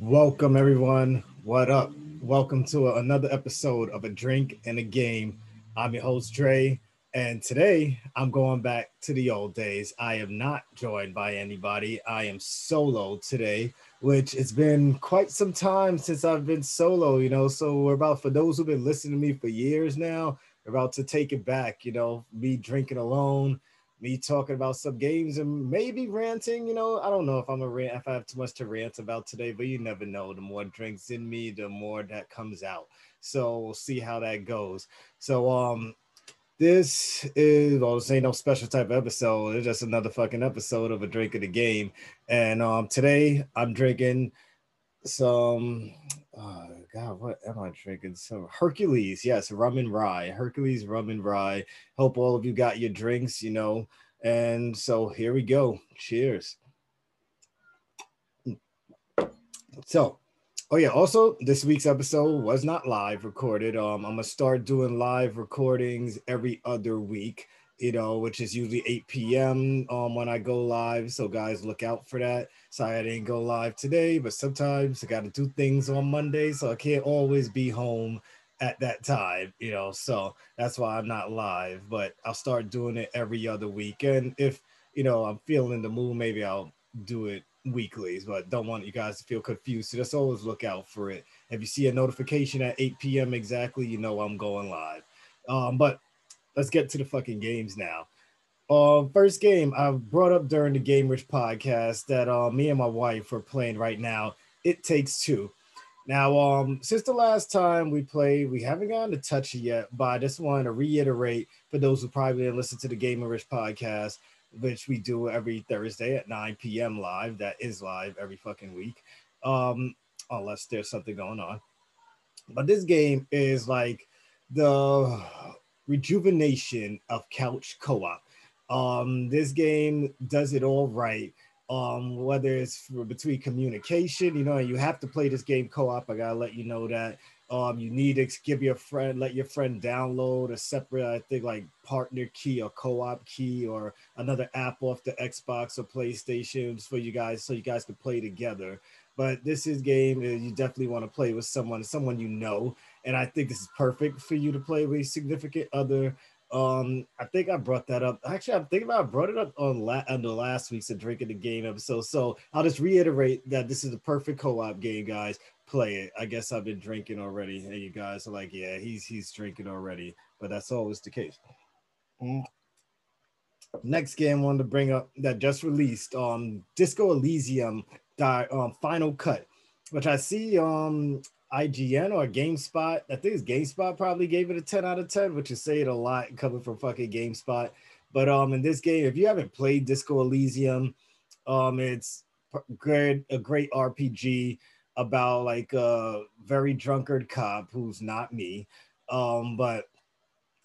Welcome, everyone. What up? Welcome to another episode of A Drink and a Game. I'm your host, Dre, and today I'm going back to the old days. I am not joined by anybody. I am solo today, which it's been quite some time since I've been solo, you know. So we're about, for those who've been listening to me for years now, about to take it back, you know, me drinking alone me talking about some games and maybe ranting. You know, I don't know if I'm a rant if I have too much to rant about today, but you never know. The more drinks in me, the more that comes out. So we'll see how that goes. So um this is well, this ain't no special type of episode. It's just another fucking episode of a drink of the game. And um today I'm drinking some uh God, what am I drinking? Some Hercules, yes, rum and rye. Hercules rum and rye. Hope all of you got your drinks, you know. And so here we go. Cheers. So, oh yeah, also this week's episode was not live recorded. Um, I'm gonna start doing live recordings every other week you know, which is usually 8 p.m. Um, when I go live. So guys, look out for that. Sorry I didn't go live today, but sometimes I got to do things on Monday, so I can't always be home at that time, you know. So that's why I'm not live, but I'll start doing it every other week. And if you know I'm feeling the mood, maybe I'll do it weeklies, but don't want you guys to feel confused. So just always look out for it. If you see a notification at 8 p.m. exactly, you know I'm going live. Um, but let's get to the fucking games now. Uh, first game I brought up during the Game Rich podcast that uh, me and my wife are playing right now. It takes two. Now, um, since the last time we played, we haven't gotten to touch it yet, but I just wanted to reiterate for those who probably didn't listen to the Game Rich podcast, which we do every Thursday at 9 p.m. live. That is live every fucking week, um, unless there's something going on. But this game is like the rejuvenation of couch co-op. Um, this game does it all right. Um, whether it's between communication, you know, you have to play this game co-op. I gotta let you know that. Um, you need to give your friend, let your friend download a separate, I think, like partner key or co-op key or another app off the Xbox or PlayStation for you guys, so you guys can play together. But this is game you definitely want to play with someone, someone you know and I think this is perfect for you to play with significant other. Um, I think I brought that up. Actually, I'm thinking about I brought it up on, la- the last week's Drinking the Game episode. So I'll just reiterate that this is the perfect co-op game, guys. Play it. I guess I've been drinking already, and you guys are like, yeah, he's he's drinking already, but that's always the case. Mm. Next game I wanted to bring up that just released, um, Disco Elysium, um, Final Cut, which I see um IGN or GameSpot. I think it's GameSpot probably gave it a 10 out of 10, which is saying a lot coming from fucking GameSpot. But um, in this game, if you haven't played Disco Elysium, um, it's great a great RPG about like a very drunkard cop who's not me. Um, but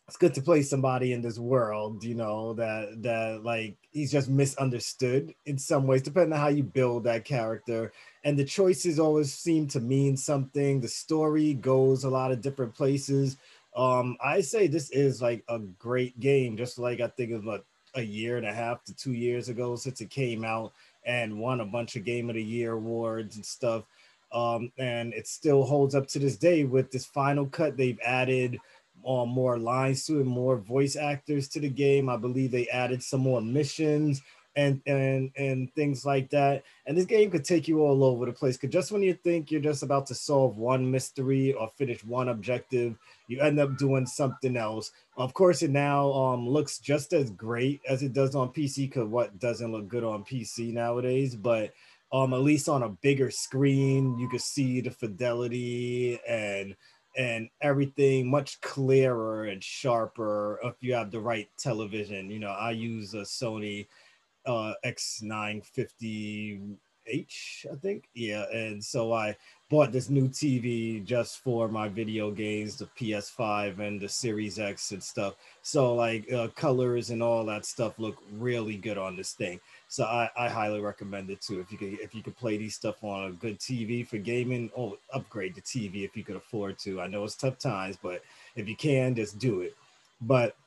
it's good to play somebody in this world, you know, that that like he's just misunderstood in some ways, depending on how you build that character. And the choices always seem to mean something. The story goes a lot of different places. Um, I say this is like a great game, just like I think it was like a year and a half to two years ago since it came out and won a bunch of Game of the Year awards and stuff. Um, and it still holds up to this day with this final cut. They've added um, more lines to it, more voice actors to the game. I believe they added some more missions and and and things like that. And this game could take you all over the place. Cause just when you think you're just about to solve one mystery or finish one objective, you end up doing something else. Of course, it now um, looks just as great as it does on PC. Cause what doesn't look good on PC nowadays, but um, at least on a bigger screen, you could see the fidelity and and everything much clearer and sharper if you have the right television. You know, I use a Sony uh, X950H, I think. Yeah, and so I bought this new TV just for my video games, the PS5 and the Series X and stuff. So like uh, colors and all that stuff look really good on this thing. So I, I highly recommend it too. If you could if you could play these stuff on a good TV for gaming, oh upgrade the TV if you could afford to. I know it's tough times, but if you can, just do it. But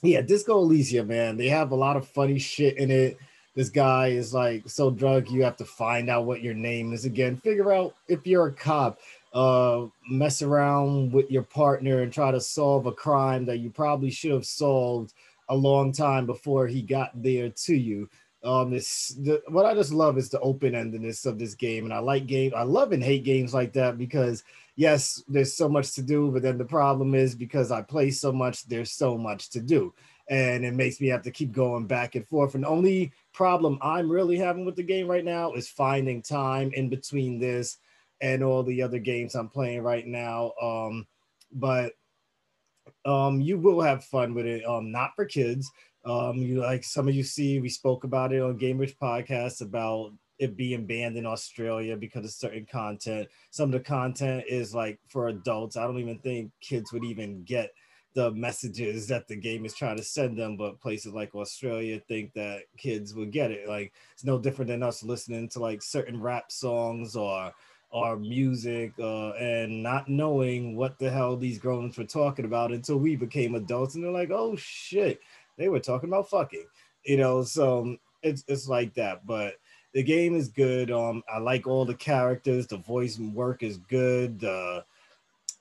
yeah, Disco Elysium, man, they have a lot of funny shit in it. this guy is like so drunk you have to find out what your name is again figure out if you're a cop uh mess around with your partner and try to solve a crime that you probably should have solved a long time before he got there to you um this the, what i just love is the open-endedness of this game and i like game i love and hate games like that because yes there's so much to do but then the problem is because i play so much there's so much to do and it makes me have to keep going back and forth. And the only problem I'm really having with the game right now is finding time in between this and all the other games I'm playing right now. Um, but um, you will have fun with it. Um, not for kids. Um, you like some of you see we spoke about it on Game Rich podcast about it being banned in Australia because of certain content. Some of the content is like for adults. I don't even think kids would even get the messages that the game is trying to send them, but places like Australia think that kids will get it. Like it's no different than us listening to like certain rap songs or or music uh, and not knowing what the hell these grown-ups were talking about until we became adults and they're like, oh shit, they were talking about fucking, you know. So it's it's like that, but the game is good. Um, I like all the characters. The voice work is good. Uh,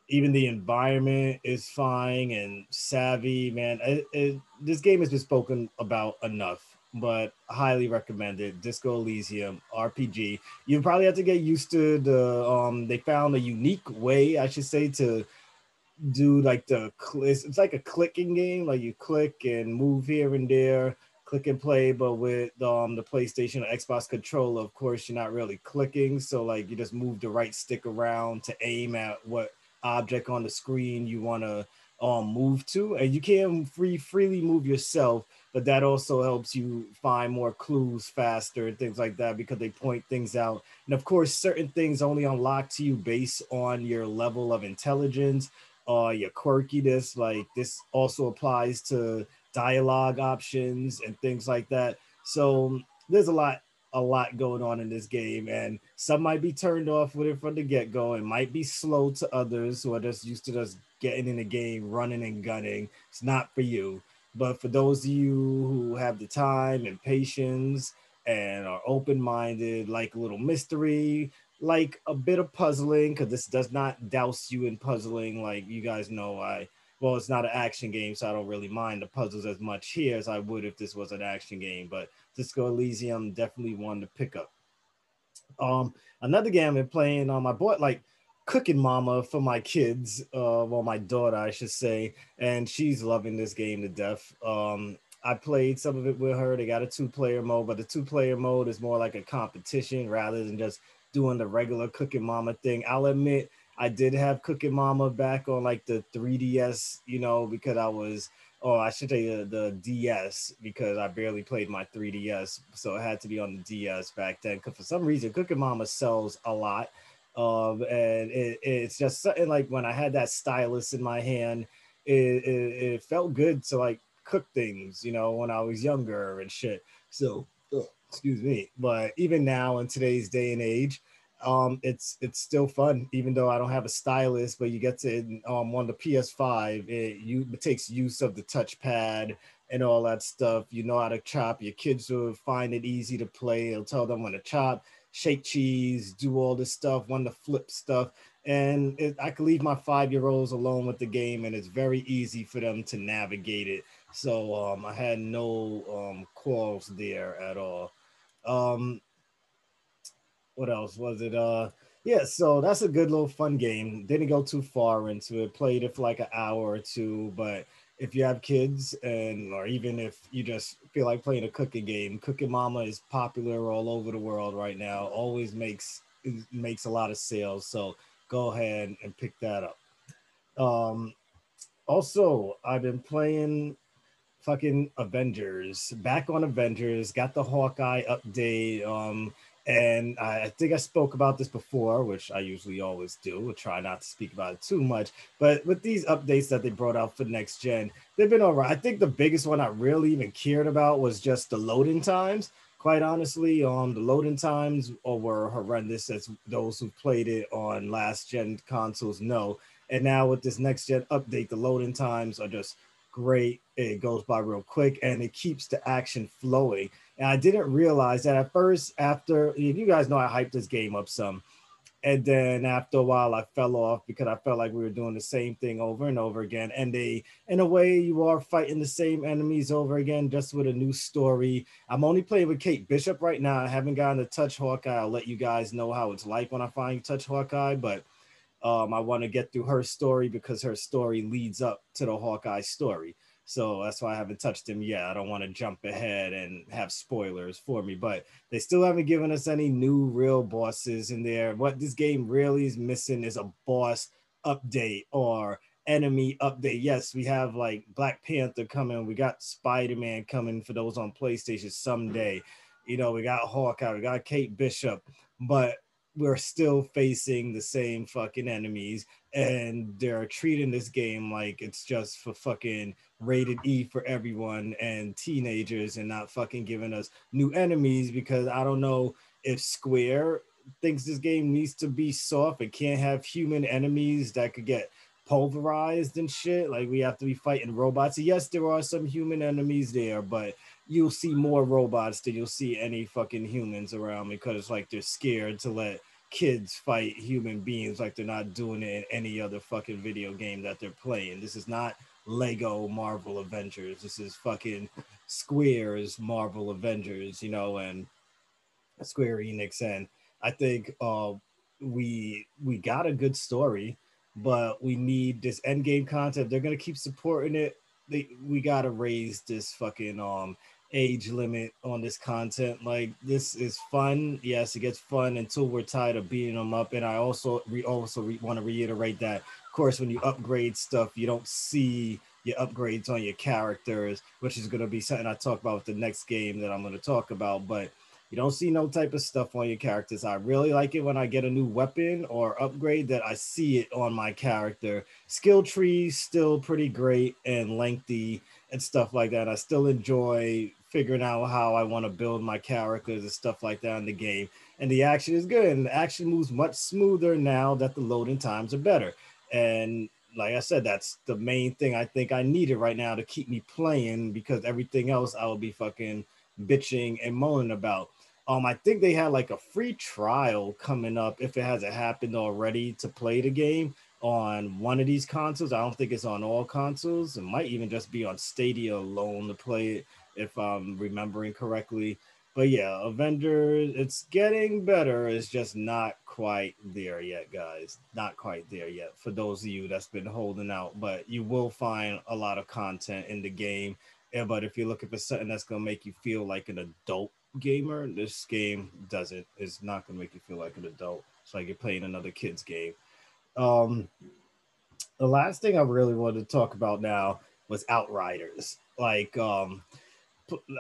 even the environment is fine and savvy, man. It, it, this game has been spoken about enough, but highly recommended. Disco Elysium RPG. You probably have to get used to the. Um, they found a unique way, I should say, to do like the. It's like a clicking game. Like you click and move here and there, click and play. But with um the PlayStation or Xbox controller, of course, you're not really clicking. So like you just move the right stick around to aim at what object on the screen you want to um, move to, and you can free freely move yourself, but that also helps you find more clues faster and things like that because they point things out. And of course, certain things only unlock to you based on your level of intelligence, uh, your quirkiness. Like this also applies to dialogue options and things like that. So there's a lot a lot going on in this game, and some might be turned off with it from the get go. It might be slow to others who are just used to just getting in the game, running and gunning. It's not for you. But for those of you who have the time and patience and are open minded, like a little mystery, like a bit of puzzling, because this does not douse you in puzzling. Like you guys know, I well, it's not an action game, so I don't really mind the puzzles as much here as I would if this was an action game. But Disco Elysium definitely one to pick up. Um, another game I've been playing on I bought like Cooking Mama for my kids, uh, well, my daughter, I should say, and she's loving this game to death. Um, I played some of it with her. They got a two-player mode, but the two-player mode is more like a competition rather than just doing the regular Cooking Mama thing. I'll admit I did have Cooking Mama back on like the 3DS, you know, because I was oh, I should say the, the DS because I barely played my 3DS, so it had to be on the DS back then. Because for some reason, Cooking Mama sells a lot, um, and it, it's just something like when I had that stylus in my hand, it, it, it, felt good to like cook things, you know, when I was younger and shit. So, excuse me, but even now in today's day and age, um, it's it's still fun, even though I don't have a stylus. But you get to um, on the PS5, it you it takes use of the touchpad and all that stuff. You know how to chop. Your kids will find it easy to play. It'll tell them when to chop, shake cheese, do all this stuff, when to flip stuff. And it, I can leave my five year olds alone with the game, and it's very easy for them to navigate it. So um, I had no um, quarrels there at all. Um, what else was it? Uh, yeah, so that's a good little fun game. Didn't go too far into it. Played it for like an hour or two, but if you have kids and or even if you just feel like playing a cooking game, Cooking Mama is popular all over the world right now. Always makes makes a lot of sales. So go ahead and pick that up. Um, also, I've been playing fucking Avengers. Back on Avengers. Got the Hawkeye update. Um, and I think I spoke about this before, which I usually always do. We'll try not to speak about it too much. But with these updates that they brought out for next gen, they've been all right. I think the biggest one I really even cared about was just the loading times. Quite honestly, um, the loading times were horrendous, as those who played it on last gen consoles know. And now with this next gen update, the loading times are just great. It goes by real quick and it keeps the action flowing And I didn't realize that at first, after you guys know, I hyped this game up some. And then after a while, I fell off because I felt like we were doing the same thing over and over again. And they, in a way, you are fighting the same enemies over again, just with a new story. I'm only playing with Kate Bishop right now. I haven't gotten to touch Hawkeye. I'll let you guys know how it's like when I finally touch Hawkeye. But um, I want to get through her story because her story leads up to the Hawkeye story. So that's why I haven't touched him yet. I don't want to jump ahead and have spoilers for me, but they still haven't given us any new real bosses in there. What this game really is missing is a boss update or enemy update. Yes, we have like Black Panther coming, we got Spider Man coming for those on PlayStation someday. You know, we got Hawkeye, we got Kate Bishop, but we're still facing the same fucking enemies and they're treating this game like it's just for fucking rated E for everyone and teenagers and not fucking giving us new enemies because I don't know if Square thinks this game needs to be soft. and can't have human enemies that could get pulverized and shit. Like we have to be fighting robots. Yes, there are some human enemies there, but you'll see more robots than you'll see any fucking humans around because it's like they're scared to let kids fight human beings like they're not doing it in any other fucking video game that they're playing. This is not Lego Marvel Avengers. This is fucking Square's Marvel Avengers, you know, and Square Enix. And I think uh, we we got a good story, but we need this end game content. They're gonna keep supporting it. They, we gotta raise this fucking um age limit on this content. Like this is fun. Yes, it gets fun until we're tired of beating them up. And I also re- also re- want to reiterate that, of course, when you upgrade stuff, you don't see your upgrades on your characters, which is going to be something I talk about with the next game that I'm going to talk about. But you don't see no type of stuff on your characters. I really like it when I get a new weapon or upgrade that I see it on my character. Skill trees still pretty great and lengthy and stuff like that. I still enjoy figuring out how I want to build my characters and stuff like that in the game. And the action is good, and the action moves much smoother now that the loading times are better. And like I said, that's the main thing I think I needed right now to keep me playing because everything else I will be fucking bitching and moaning about. Um, I think they had like a free trial coming up if it hasn't happened already to play the game on one of these consoles. I don't think it's on all consoles. It might even just be on Stadia alone to play it, if I'm remembering correctly. But yeah, Avengers, it's getting better. It's just not quite there yet, guys. Not quite there yet for those of you that's been holding out. But you will find a lot of content in the game. Yeah, but if you're looking for something that's gonna make you feel like an adult gamer, this game doesn't. It's not gonna make you feel like an adult. It's like you're playing another kid's game. Um, the last thing I really wanted to talk about now was Outriders. Like, um,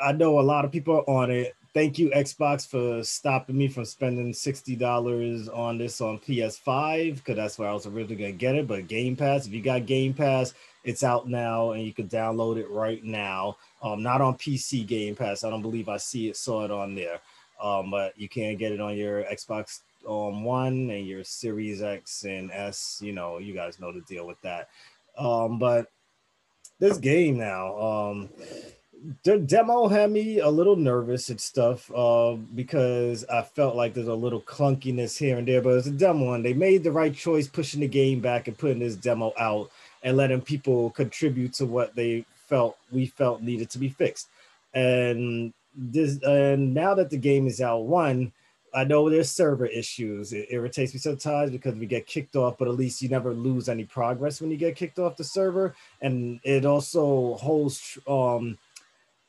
I know a lot of people are on it. Thank you, Xbox, for stopping me from spending sixty dollars on this on PS5 because that's where I was originally gonna get it. But Game Pass, if you got Game Pass, it's out now and you can download it right now. Um, not on PC Game Pass. I don't believe I see it saw it on there. Um, but you can get it on your Xbox um, One and your Series X and S. You know, you guys know the deal with that. Um, but this game now, um, the demo had me a little nervous and stuff uh, because I felt like there's a little clunkiness here and there, but it's a demo and they made the right choice pushing the game back and putting this demo out and letting people contribute to what they felt we felt needed to be fixed. And this and now that the game is out, one, I know there's server issues. It irritates me sometimes because we get kicked off, but at least you never lose any progress when you get kicked off the server. And it also holds um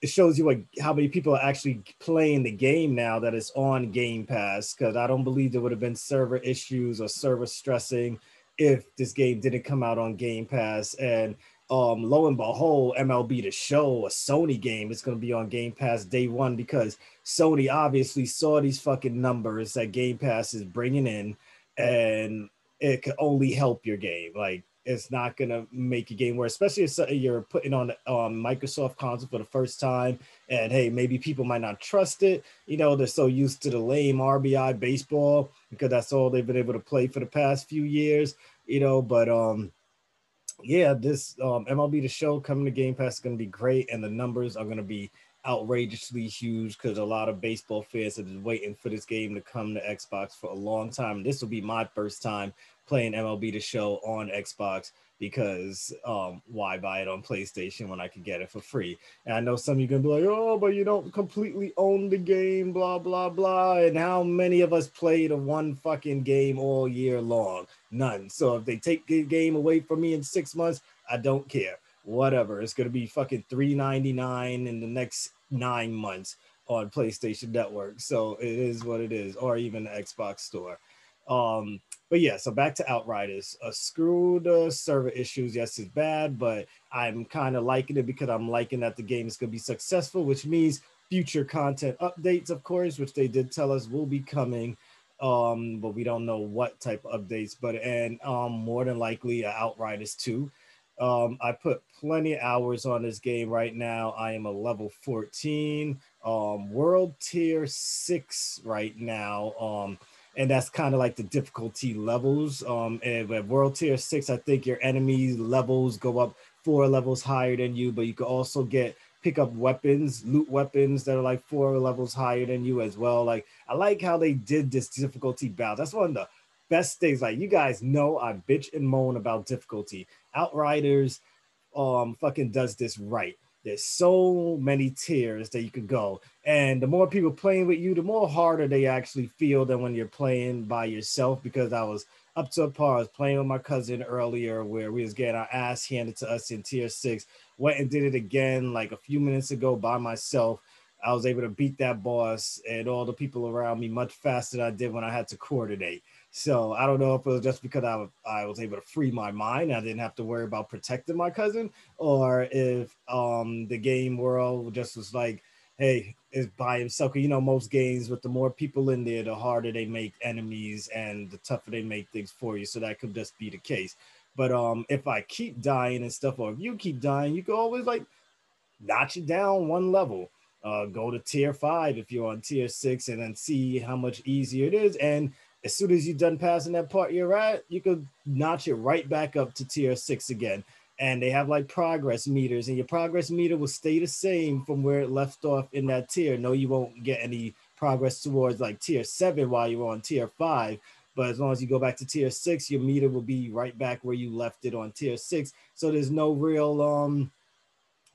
it shows you what how many people are actually playing the game now that is on Game Pass. Because I don't believe there would have been server issues or server stressing if this game didn't come out on Game Pass. And um, lo and behold, MLB The Show, a Sony game, is going to be on Game Pass day one because Sony obviously saw these fucking numbers that Game Pass is bringing in, and it could only help your game. Like it's not going to make a game where, especially if you're putting on um, Microsoft console for the first time, and hey, maybe people might not trust it. You know, they're so used to the lame RBI baseball because that's all they've been able to play for the past few years. You know, but um yeah, this um, MLB the Show coming to Game Pass is going to be great, and the numbers are going to be outrageously huge because a lot of baseball fans have been waiting for this game to come to Xbox for a long time. This will be my first time playing MLB The Show on Xbox because um, why buy it on PlayStation when I could get it for free? And I know some of you gonna be like, oh, but you don't completely own the game, blah blah blah. And how many of us played a one fucking game all year long? None. So if they take the game away from me in six months, I don't care. Whatever. It's gonna be fucking three ninety nine in the next nine months on PlayStation Network. So it is what it is, or even the Xbox Store. Um, but yeah, so back to Outriders. Uh, screw the server issues. Yes, it's bad, but I'm kind of liking it because I'm liking that the game is going to be successful, which means future content updates, of course, which they did tell us will be coming. Um, but we don't know what type of updates, but and um, more than likely uh, Outriders 2. Um, I put plenty of hours on this game right now. I am a level 14, um, world tier six right now. Um, and that's kind of like the difficulty levels. Um, and with World Tier Six, I think your enemy levels go up four levels higher than you, but you can also get pick up weapons, loot weapons that are like four levels higher than you as well. Like I like how they did this difficulty balance. That's one of the best things. Like you guys know, I bitch and moan about difficulty. Outriders, um, fucking does this right. There's so many tiers that you can go. And the more people playing with you, the more harder they actually feel than when you're playing by yourself. Because I was up to a par, I was playing with my cousin earlier where we was getting our ass handed to us in tier six. Went and did it again like a few minutes ago by myself. I was able to beat that boss and all the people around me much faster than I did when I had to coordinate. So I don't know if it was just because I, I was able to free my mind. I didn't have to worry about protecting my cousin, or if um, the game world just was like, hey, is by himself. You know, most games with the more people in there, the harder they make enemies and the tougher they make things for you. So that could just be the case. But um, if I keep dying and stuff, or if you keep dying, you can always like notch it down one level. Uh, go to tier five if you're on tier six, and then see how much easier it is. And as soon as you're done passing that part you're at, you could notch it right back up to tier six again. And they have like progress meters, and your progress meter will stay the same from where it left off in that tier. No, you won't get any progress towards like tier seven while you're on tier five. But as long as you go back to tier six, your meter will be right back where you left it on tier six. So there's no real um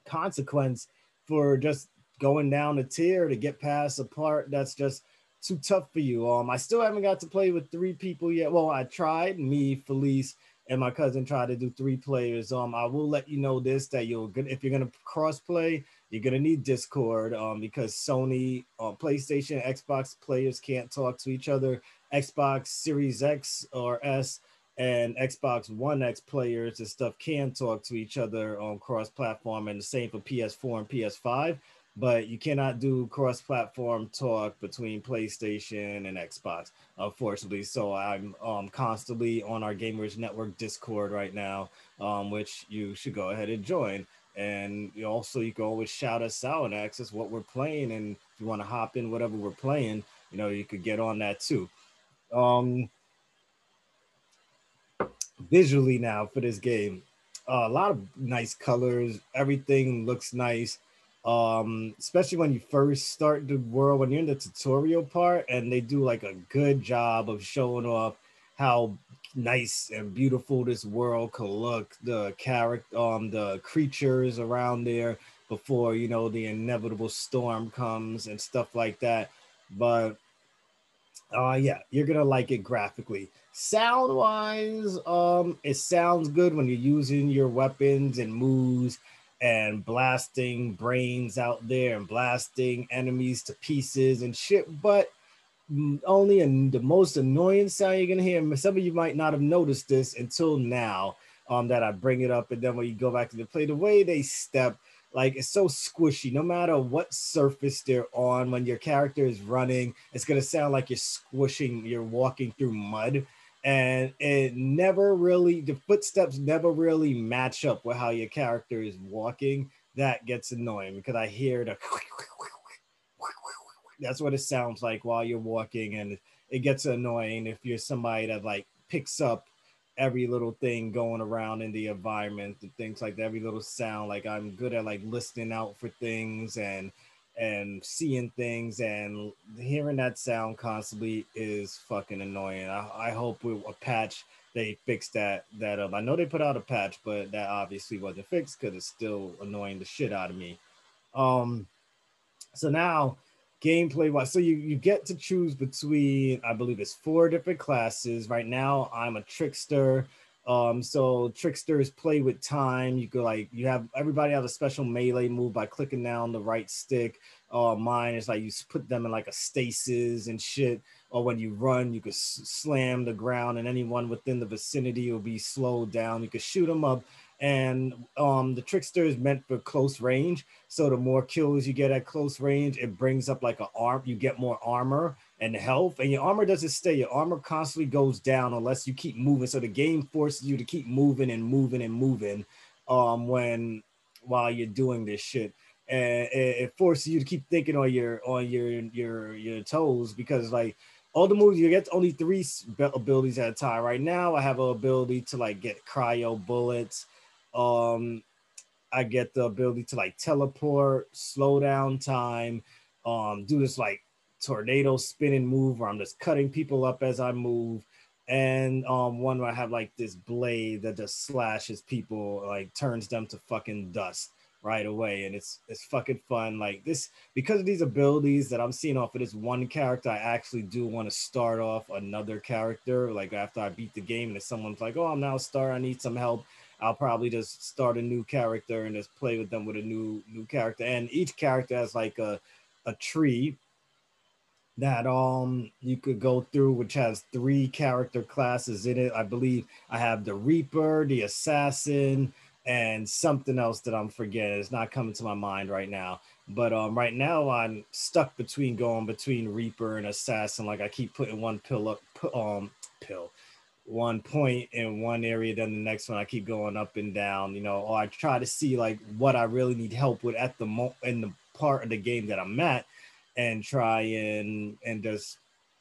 consequence for just going down a tier to get past a part that's just too tough for you. Um, I still haven't got to play with three people yet. Well, I tried. Me, Felice, and my cousin tried to do three players. Um, I will let you know this that you'll if you're gonna cross play, you're gonna need Discord. Um, because Sony, uh, PlayStation, Xbox players can't talk to each other. Xbox Series X or S and Xbox One X players and stuff can talk to each other on cross platform, and the same for PS4 and PS5 but you cannot do cross-platform talk between PlayStation and Xbox, unfortunately. So I'm um, constantly on our Gamers Network Discord right now, um, which you should go ahead and join. And you also you can always shout us out and access what we're playing, and if you want to hop in whatever we're playing, you know you could get on that too. Um, visually now for this game, uh, a lot of nice colors. Everything looks nice um especially when you first start the world when you're in the tutorial part and they do like a good job of showing off how nice and beautiful this world could look the character um the creatures around there before you know the inevitable storm comes and stuff like that. But uh yeah you're gonna like it graphically. Sound wise um it sounds good when you're using your weapons and moves and blasting brains out there and blasting enemies to pieces and shit. But only in the most annoying sound you're gonna hear. Some of you might not have noticed this until now. Um, that I bring it up, and then when you go back to the play, the way they step, like it's so squishy. No matter what surface they're on, when your character is running, it's gonna sound like you're squishing, you're walking through mud and it never really the footsteps never really match up with how your character is walking. That gets annoying because i hear the that's what it sounds like while you're walking and it gets annoying if you're somebody that like picks up every little thing going around in the environment and things like that every little sound like i'm good at like listening out for things and and seeing things and hearing that sound constantly is fucking annoying. I, I hope with a patch they fix that that up. I know they put out a patch, but that obviously wasn't fixed because it's still annoying the shit out of me. Um so now gameplay wise, so you, you get to choose between I believe it's four different classes. Right now I'm a trickster. Um, so tricksters play with time. You could like you have everybody have a special melee move by clicking down the right stick. Uh, mine is like you put them in like a stasis and shit. Or when you run, you could slam the ground, and anyone within the vicinity will be slowed down. You could shoot them up, and um, the trickster is meant for close range. So the more kills you get at close range, it brings up like an arm. You get more armor, and health, and your armor doesn't stay. Your armor constantly goes down unless you keep moving. So the game forces you to keep moving and moving and moving um, when while you're doing this shit. And it, forces you to keep thinking on your on your your your toes because like all the moves you get only three abilities at a time. Right now, I have an ability to like get cryo bullets. Um, I get the ability to like teleport, slow down time, um, do this like tornado spinning move where I'm just cutting people up as I move. And um, one where I have like this blade that just slashes people, like turns them to fucking dust right away. And it's it's fucking fun. Like this, because of these abilities that I'm seeing off of this one character, I actually do want to start off another character. Like after I beat the game, and if someone's like, "Oh, I'm now a star, I need some help," I'll probably just start a new character and just play with them with a new new character. And each character has like a a tree that um you could go through which has three character classes in it. I believe i have the reaper the assassin and something else that i'm forgetting. It's not coming to my mind right now. But um right now i'm stuck between going between reaper and assassin. Like i keep putting one pill up um pill one point in one area then the next one i keep going up and down you know. Or i try to see like what i really need help with at the mo in the part of the game that i'm at and try and and just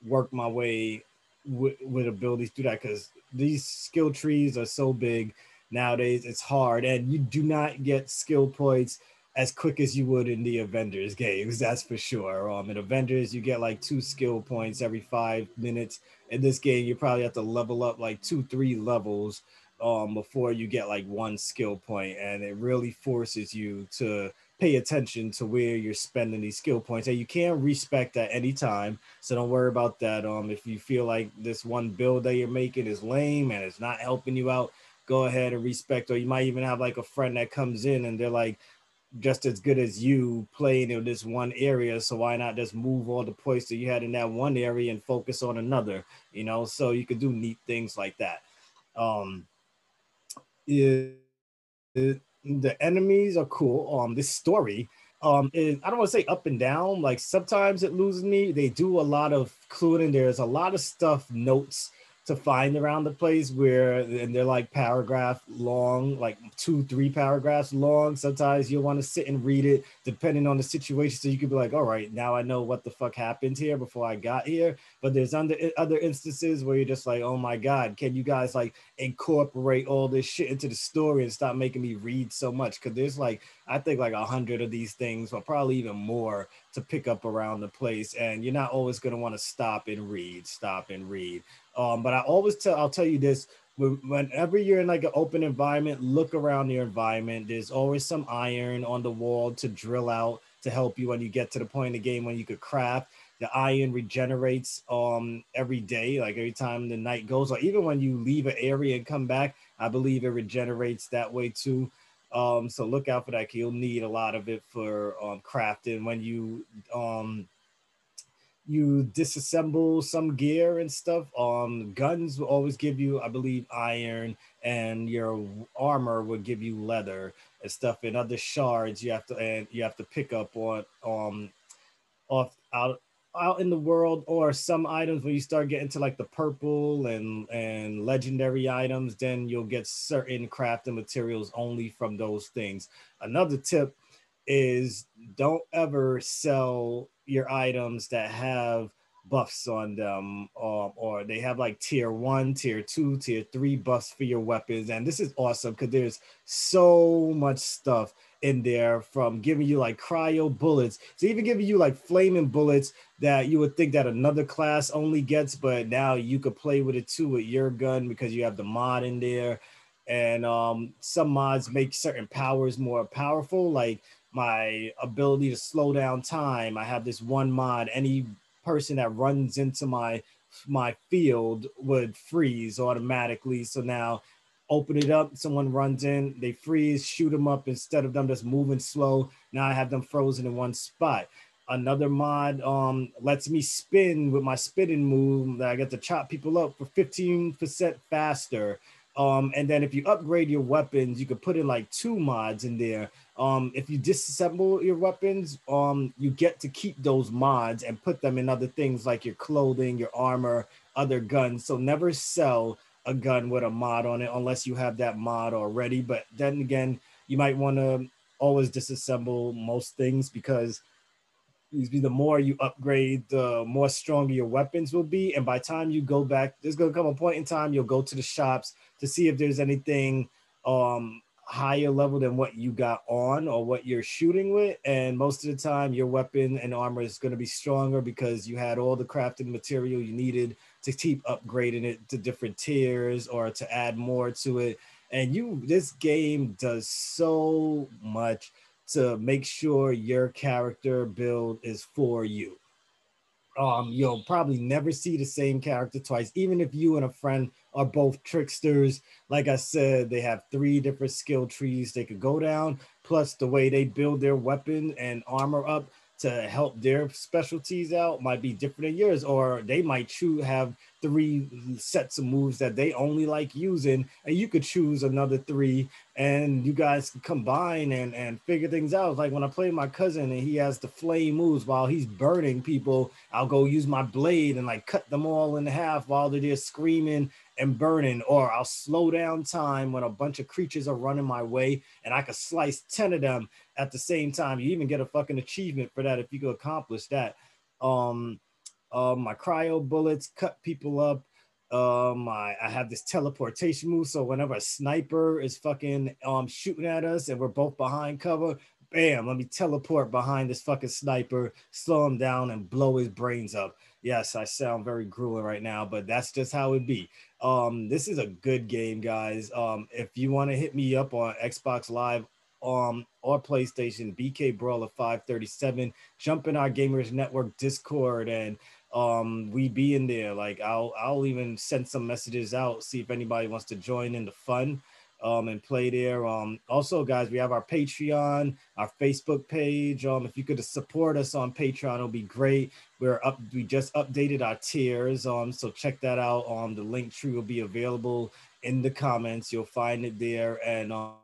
work my way with, with abilities through that because these skill trees are so big nowadays it's hard and you do not get skill points as quick as you would in the Avengers games, that's for sure. Um, in Avengers, you get like two skill points every five minutes. In this game, you probably have to level up like two, three levels um, before you get like one skill point, and it really forces you to pay attention to where you're spending these skill points. And you can respec at any time so don't worry about that. Um if you feel like this one build that you're making is lame and it's not helping you out go ahead and respec. Or you might even have like a friend that comes in and they're like just as good as you playing in this one area so why not just move all the points that you had in that one area and focus on another you know? So you could do neat things like that. Um it the enemies are cool. Um, this story um is I don't want to say up and down. Like sometimes it loses me. They do a lot of cluing. There's a lot of stuff, notes to find around the place where and they're like paragraph long, like two, three paragraphs long. Sometimes you'll want to sit and read it depending on the situation. So you could be like, all right, now I know what the fuck happened here before I got here. But there's under other instances where you're just like, oh my God, can you guys like incorporate all this shit into the story and stop making me read so much? Cause there's like, I think like a hundred of these things, or probably even more to pick up around the place. And you're not always gonna want to stop and read, stop and read. Um, but I always tell I'll tell you this whenever you're in like an open environment, look around your environment. There's always some iron on the wall to drill out to help you when you get to the point in the game when you could craft. The iron regenerates um every day, like every time the night goes, or even when you leave an area and come back, I believe it regenerates that way too. Um, so look out for that. You'll need a lot of it for um crafting when you um you disassemble some gear and stuff. Um, guns will always give you, I believe, iron, and your armor will give you leather and stuff. And other shards you have to and you have to pick up on um off out out in the world or some items when you start getting to like the purple and and legendary items then you'll get certain crafting materials only from those things. Another tip is don't ever sell your items that have buffs on them, um, or they have like tier one, tier two, tier three buffs for your weapons. And this is awesome because there's so much stuff in there from giving you like cryo bullets to even giving you like flaming bullets that you would think that another class only gets, but now you could play with it too with your gun because you have the mod in there. And um, some mods make certain powers more powerful, like my ability to slow down time. I have this one mod, any person that runs into my my field would freeze automatically. So now open it up, someone runs in, they freeze, shoot them up instead of them just moving slow. Now I have them frozen in one spot. Another mod um, lets me spin with my spinning move that I get to chop people up for 15% faster. Um, and then if you upgrade your weapons, you could put in like two mods in there. Um, if you disassemble your weapons, um, you get to keep those mods and put them in other things like your clothing, your armor, other guns. So never sell a gun with a mod on it unless you have that mod already. But then again, you might want to always disassemble most things because the more you upgrade, the more stronger your weapons will be. And by time you go back, there's gonna come a point in time you'll go to the shops to see if there's anything um higher level than what you got on or what you're shooting with. And most of the time, your weapon and armor is going to be stronger because you had all the crafting material you needed to keep upgrading it to different tiers or to add more to it. And you, this game does so much to make sure your character build is for you. Um, you'll probably never see the same character twice, even if you and a friend are both tricksters. Like I said, they have three different skill trees they could go down, plus the way they build their weapon and armor up to help their specialties out might be different than yours, or they might choose have three sets of moves that they only like using, and you could choose another three, and you guys combine and and figure things out. Like when I play my cousin and he has the flame moves while he's burning people, I'll go use my blade and like cut them all in half while they're just screaming and burning, or I'll slow down time when a bunch of creatures are running my way and I could slice 10 of them at the same time. You even get a fucking achievement for that if you could accomplish that. Um, uh, my cryo bullets cut people up. Um, I, I have this teleportation move, so whenever a sniper is fucking um shooting at us and we're both behind cover, bam, let me teleport behind this fucking sniper, slow him down, and blow his brains up. Yes, I sound very grueling right now, but that's just how it be. Um, this is a good game, guys. Um, if you want to hit me up on Xbox Live um or PlayStation, BK Brawler 537, jump in our Gamers Network Discord and um we be in there. Like I'll I'll even send some messages out, see if anybody wants to join in the fun um, and play there. Um, also, guys, we have our Patreon, our Facebook page. Um, if you could support us on Patreon, it'll be great. We're up. We just updated our tiers. Um, so check that out. Um, the Linktree will be available in the comments. You'll find it there. And um,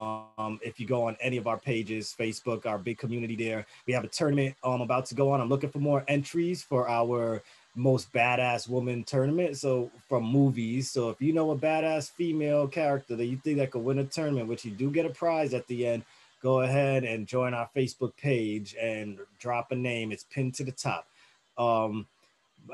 um, if you go on any of our pages, Facebook, our big community there, we have a tournament um about to go on. I'm looking for more entries for our most badass woman tournament. So from movies. So if you know a badass female character that you think that could win a tournament, which you do get a prize at the end, go ahead and join our Facebook page and drop a name. It's pinned to the top. Um,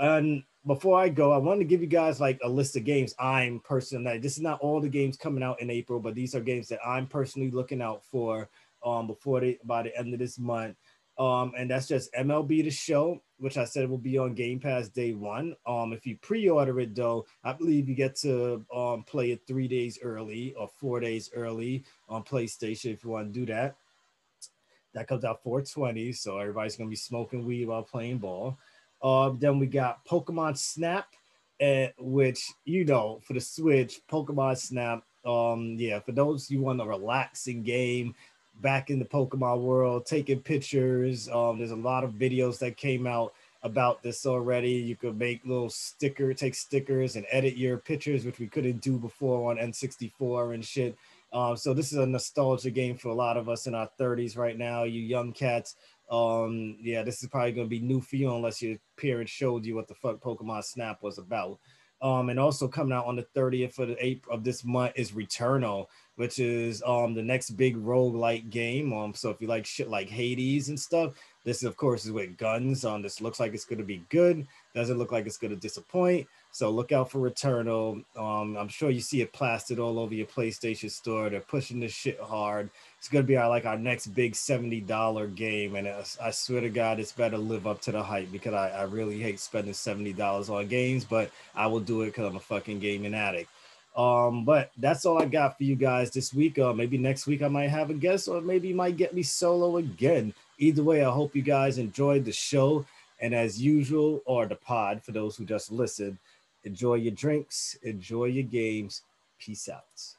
and before I go, I wanted to give you guys like a list of games I'm personally. This is not all the games coming out in April, but these are games that I'm personally looking out for um before the by the end of this month. Um, and that's just MLB the show, which I said will be on Game Pass day one. Um, if you pre-order it though, I believe you get to um play it three days early or four days early on PlayStation if you want to do that. That comes out 420, so everybody's gonna be smoking weed while playing ball. Um, then we got Pokemon Snap, uh, which you know for the Switch, Pokemon Snap. Um, yeah, for those you want a relaxing game back in the Pokemon world, taking pictures. Um, there's a lot of videos that came out about this already. You could make little sticker, take stickers and edit your pictures, which we couldn't do before on N64 and shit. Um, so this is a nostalgia game for a lot of us in our 30s right now, you young cats. Um, yeah, this is probably gonna be new for you unless your parents showed you what the fuck Pokemon Snap was about. Um, and also coming out on the 30th of the April of this month is Returnal, which is um the next big rogue-like game. Um, so if you like shit like Hades and stuff, This, of course, is with guns. Um, this looks like it's going to be good. Doesn't look like it's going to disappoint. So look out for Returnal. Um, I'm sure you see it plastered all over your PlayStation store. They're pushing this shit hard. It's gonna be our like our next big seventy dollar game, and I swear to God, it's better live up to the hype because I, I really hate spending seventy dollars on games, but I will do it because I'm a fucking gaming addict. Um, but that's all I got for you guys this week. Uh, maybe next week I might have a guest, or maybe you might get me solo again. Either way, I hope you guys enjoyed the show. And as usual, or the pod for those who just listened, enjoy your drinks, enjoy your games. Peace out.